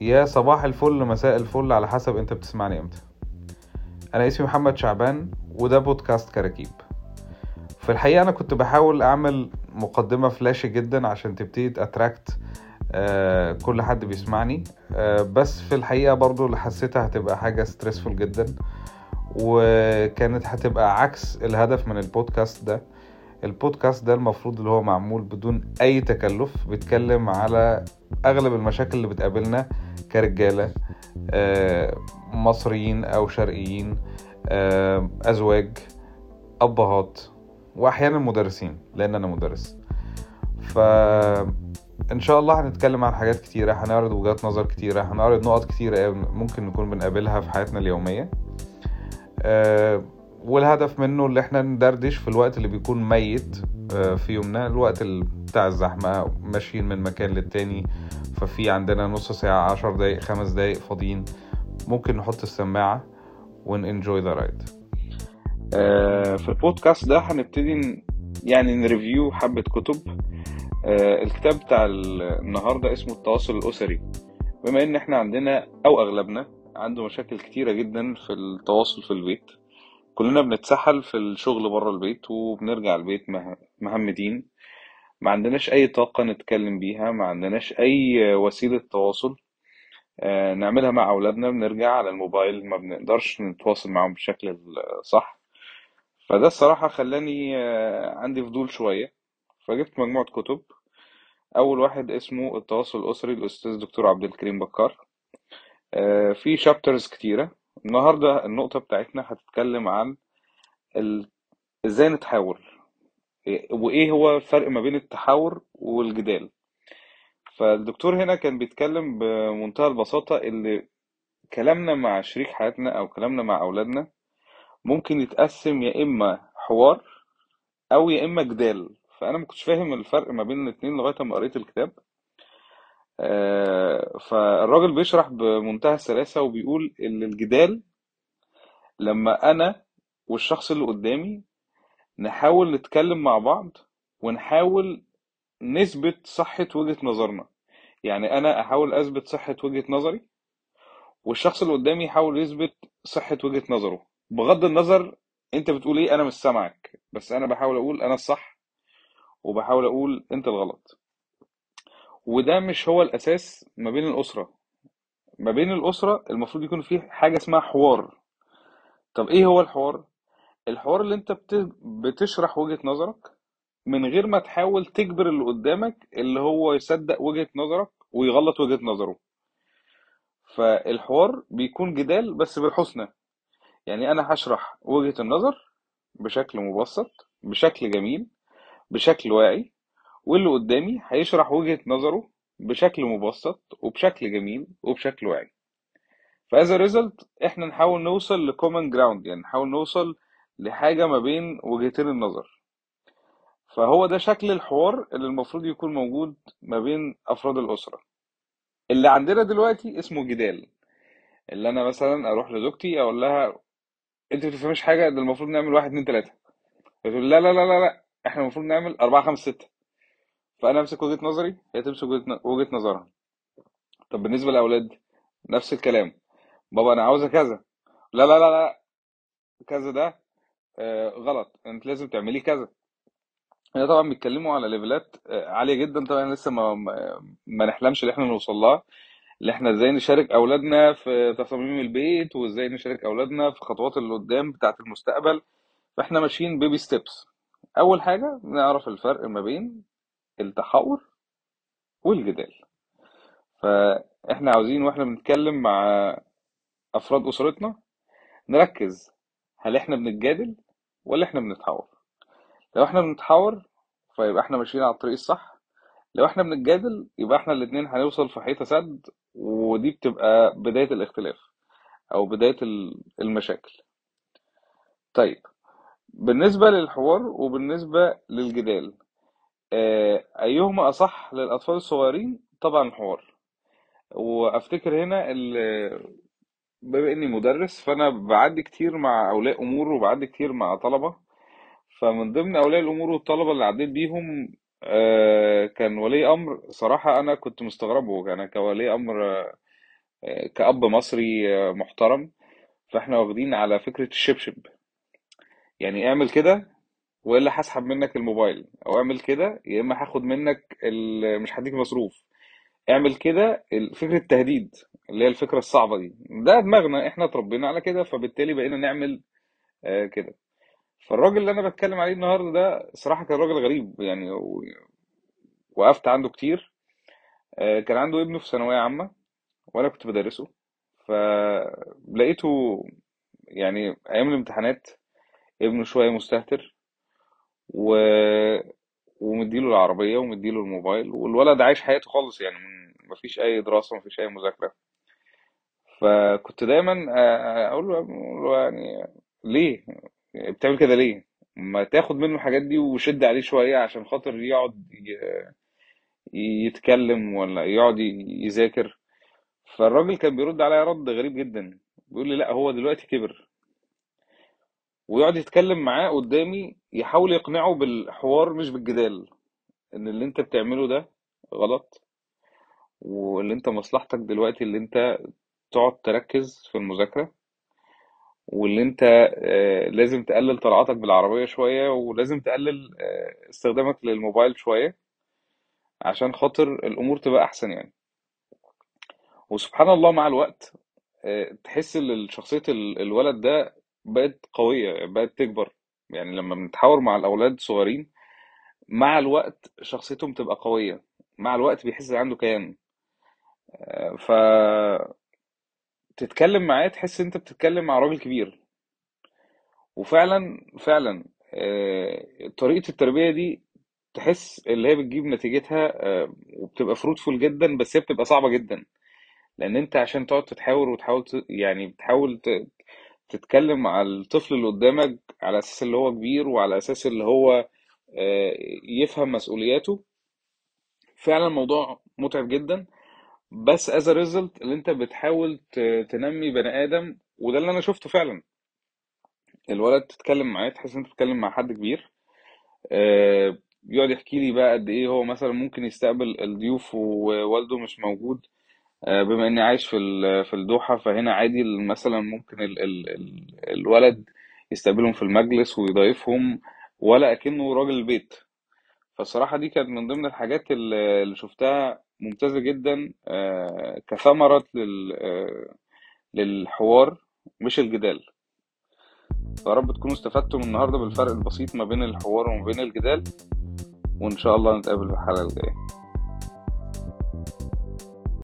يا صباح الفل مساء الفل على حسب انت بتسمعني إمتى. أنا اسمي محمد شعبان وده بودكاست كراكيب. في الحقيقة أنا كنت بحاول أعمل مقدمة فلاشي جدا عشان تبتدي ت attract آه كل حد بيسمعني. آه بس في الحقيقة برضو اللي حسيتها هتبقى حاجة stressful جدا وكانت هتبقى عكس الهدف من البودكاست ده. البودكاست ده المفروض اللي هو معمول بدون أي تكلف بيتكلم على أغلب المشاكل اللي بتقابلنا كرجالة آه، مصريين أو شرقيين آه، أزواج أبهات وأحيانا مدرسين لأن أنا مدرس. ف إن شاء الله هنتكلم عن حاجات كتيرة هنعرض وجهات نظر كتيرة هنعرض نقط كتيرة ممكن نكون بنقابلها في حياتنا اليومية. آه، والهدف منه اللي إحنا ندردش في الوقت اللي بيكون ميت آه، في يومنا الوقت بتاع الزحمة ماشيين من مكان للتاني ففي عندنا نص ساعة عشر دقايق خمس دقايق فاضيين. ممكن نحط السماعة ون enjoy the ride في البودكاست ده هنبتدي يعني ن review حبة كتب. آه، الكتاب بتاع النهاردة اسمه التواصل الأسري. بما إن إحنا عندنا أو أغلبنا عنده مشاكل كتيرة جدا في التواصل في البيت كلنا بنتسحل في الشغل بره البيت وبنرجع البيت مهمدين. ما عندناش أي طاقة نتكلم بيها ما عندناش أي وسيلة تواصل آه، نعملها مع أولادنا بنرجع على الموبايل ما بنقدرش نتواصل معاهم بشكل صح. فده الصراحة خلاني آه، عندي فضول شوية. فجبت مجموعة كتب. أول واحد اسمه التواصل الأسري الأستاذ دكتور عبد الكريم بكار. آه، في شابترز كتيرة. النهاردة النقطة بتاعتنا هتتكلم عن ال... إزاي نتحاور. وايه هو الفرق ما بين التحاور والجدال. فالدكتور هنا كان بيتكلم بمنتهى البساطة اللي كلامنا مع شريك حياتنا أو كلامنا مع أولادنا ممكن يتقسم يا إما حوار أو يا إما جدال. فأنا ما كنتش فاهم الفرق ما بين الاتنين لغاية ما قريت الكتاب. فالراجل بيشرح بمنتهى السلاسة وبيقول إن الجدال لما أنا والشخص اللي قدامي نحاول نتكلم مع بعض ونحاول نثبت صحة وجهة نظرنا. يعني أنا أحاول أثبت صحة وجهة نظري والشخص اللي قدامي يحاول يثبت صحة وجهة نظره. بغض النظر أنت بتقول إيه أنا مش سامعك بس أنا بحاول أقول أنا الصح وبحاول أقول أنت الغلط. وده مش هو الأساس ما بين الأسرة. ما بين الأسرة المفروض يكون فيه حاجة اسمها حوار. طب إيه هو الحوار؟ الحوار اللي أنت بتشرح وجهة نظرك من غير ما تحاول تجبر اللي قدامك اللي هو يصدق وجهة نظرك ويغلط وجهة نظره. فالحوار بيكون جدال بس بالحسنى. يعني أنا هشرح وجهة النظر بشكل مبسط بشكل جميل بشكل واعي واللي قدامي هيشرح وجهة نظره بشكل مبسط وبشكل جميل وبشكل واعي. ف as result إحنا نحاول نوصل ل common ground يعني نحاول نوصل لحاجة ما بين وجهتين النظر. فهو ده شكل الحوار اللي المفروض يكون موجود ما بين أفراد الأسرة. اللي عندنا دلوقتي اسمه جدال. اللي أنا مثلا أروح لزوجتي أقول لها أنت بتفهمش حاجة ده المفروض نعمل واحد اتنين تلاتة. فتقول لا لا لا لا لا إحنا المفروض نعمل أربعة خمسة ستة. فأنا أمسك وجهة نظري هي تمسك وجهة نظرها. طب بالنسبة للأولاد نفس الكلام. بابا أنا عاوزة كذا. لا لا لا لا كذا ده آه غلط. أنت لازم تعملي كذا. هنا طبعا بيتكلموا على ليفلات آه، عالية جدا. طبعا لسه ما ما نحلمش ان إحنا نوصل لها. اللي إحنا إزاي نشارك أولادنا في تصاميم البيت وإزاي نشارك أولادنا في خطوات اللي قدام بتاعة المستقبل. فإحنا ماشيين بيبي ستيبس أول حاجة نعرف الفرق ما بين التحاور والجدال. فإحنا عاوزين وإحنا بنتكلم مع أفراد أسرتنا نركز هل إحنا بنتجادل ولا إحنا بنتحاور لو إحنا بنتحاور فيبقى إحنا ماشيين على الطريق الصح لو إحنا بنتجادل يبقى إحنا الاتنين هنوصل في حيطة سد ودي بتبقى بداية الاختلاف أو بداية المشاكل. طيب بالنسبة للحوار وبالنسبة للجدال آه، أيهما أصح للأطفال الصغيرين؟ طبعا الحوار وأفتكر هنا بما إني مدرس فأنا بعدي كتير مع أولياء أمور وبعدي كتير مع طلبة. فمن ضمن أولياء الأمور والطلبة اللي عديت بيهم آه، كان ولي أمر. صراحة أنا كنت مستغربه. أنا كولي أمر آه، كأب مصري محترم. فإحنا واخدين على فكرة الشبشب. يعني اعمل كده والا هسحب منك الموبايل؟ أو اعمل كده يا إما هاخد منك ال... مش هديك مصروف. اعمل كده فكرة التهديد اللي هي الفكرة الصعبة دي. ده دماغنا إحنا اتربينا على كده فبالتالي بقينا نعمل آه، كده. فالراجل اللي أنا بتكلم عليه النهارده ده صراحة كان راجل غريب يعني وقفت عنده كتير. آه، كان عنده ابنه في ثانوية عامة وأنا كنت بدرسه. فلقيته يعني أيام الامتحانات ابنه شوية مستهتر. و... ومديله العربية ومديله الموبايل والولد عايش حياته خالص يعني مفيش أي دراسة مفيش أي مذاكرة. فكنت دايما آه، له أقول له يعني ليه؟ بتعمل كده ليه؟ ما تاخد منه الحاجات دي وشد عليه شوية عشان خاطر يقعد يتكلم ولا يقعد يذاكر. فالراجل كان بيرد عليا رد غريب جدا. بيقول لي لأ هو دلوقتي كبر. ويقعد يتكلم معاه قدامي يحاول يقنعه بالحوار مش بالجدال إن اللي أنت بتعمله ده غلط واللي أنت مصلحتك دلوقتي اللي أنت تقعد تركز في المذاكرة واللي أنت آه، لازم تقلل طلعاتك بالعربية شوية ولازم تقلل آه، استخدامك للموبايل شوية عشان خاطر الأمور تبقى أحسن يعني. وسبحان الله مع الوقت آه، تحس إن شخصية ال- الولد ده بقت قوية بقت تكبر. يعني لما بنتحاور مع الأولاد الصغيرين مع الوقت شخصيتهم تبقى قوية مع الوقت بيحس إن عنده كيان. فتتكلم معاه تحس أنت بتتكلم مع راجل كبير. وفعلا فعلا آه، طريقة التربية دي تحس اللي هي بتجيب نتيجتها آه، وبتبقى فروتفول جدا بس هي بتبقى صعبة جدا. لأن أنت عشان تقعد تتحاور وتحاول يعني بتحاول تتكلم مع الطفل اللي قدامك على أساس اللي هو كبير وعلى أساس اللي هو آه، يفهم مسؤولياته. فعلا الموضوع متعب جدا. بس a result اللي أنت بتحاول تنمي بني آدم وده اللي أنا شفته فعلا. الولد تتكلم معاه تحس إن أنت بتتكلم مع حد كبير. آه، بيقعد يحكي لي بقى قد إيه هو مثلا ممكن يستقبل الضيوف ووالده مش موجود. آه، بما إني عايش في ال- في الدوحة فهنا عادي مثلا ممكن ال ال ال الولد يستقبلهم في المجلس ويضيفهم ولا أكنه راجل البيت. فالصراحة دي كانت من ضمن الحاجات اللي شفتها ممتازة جدا آه، كثمرة آه، للحوار مش الجدال. فيا رب تكونوا استفدتوا من النهارده بالفرق البسيط ما بين الحوار وما بين الجدال. وإن شاء الله نتقابل في الحلقة الجاية.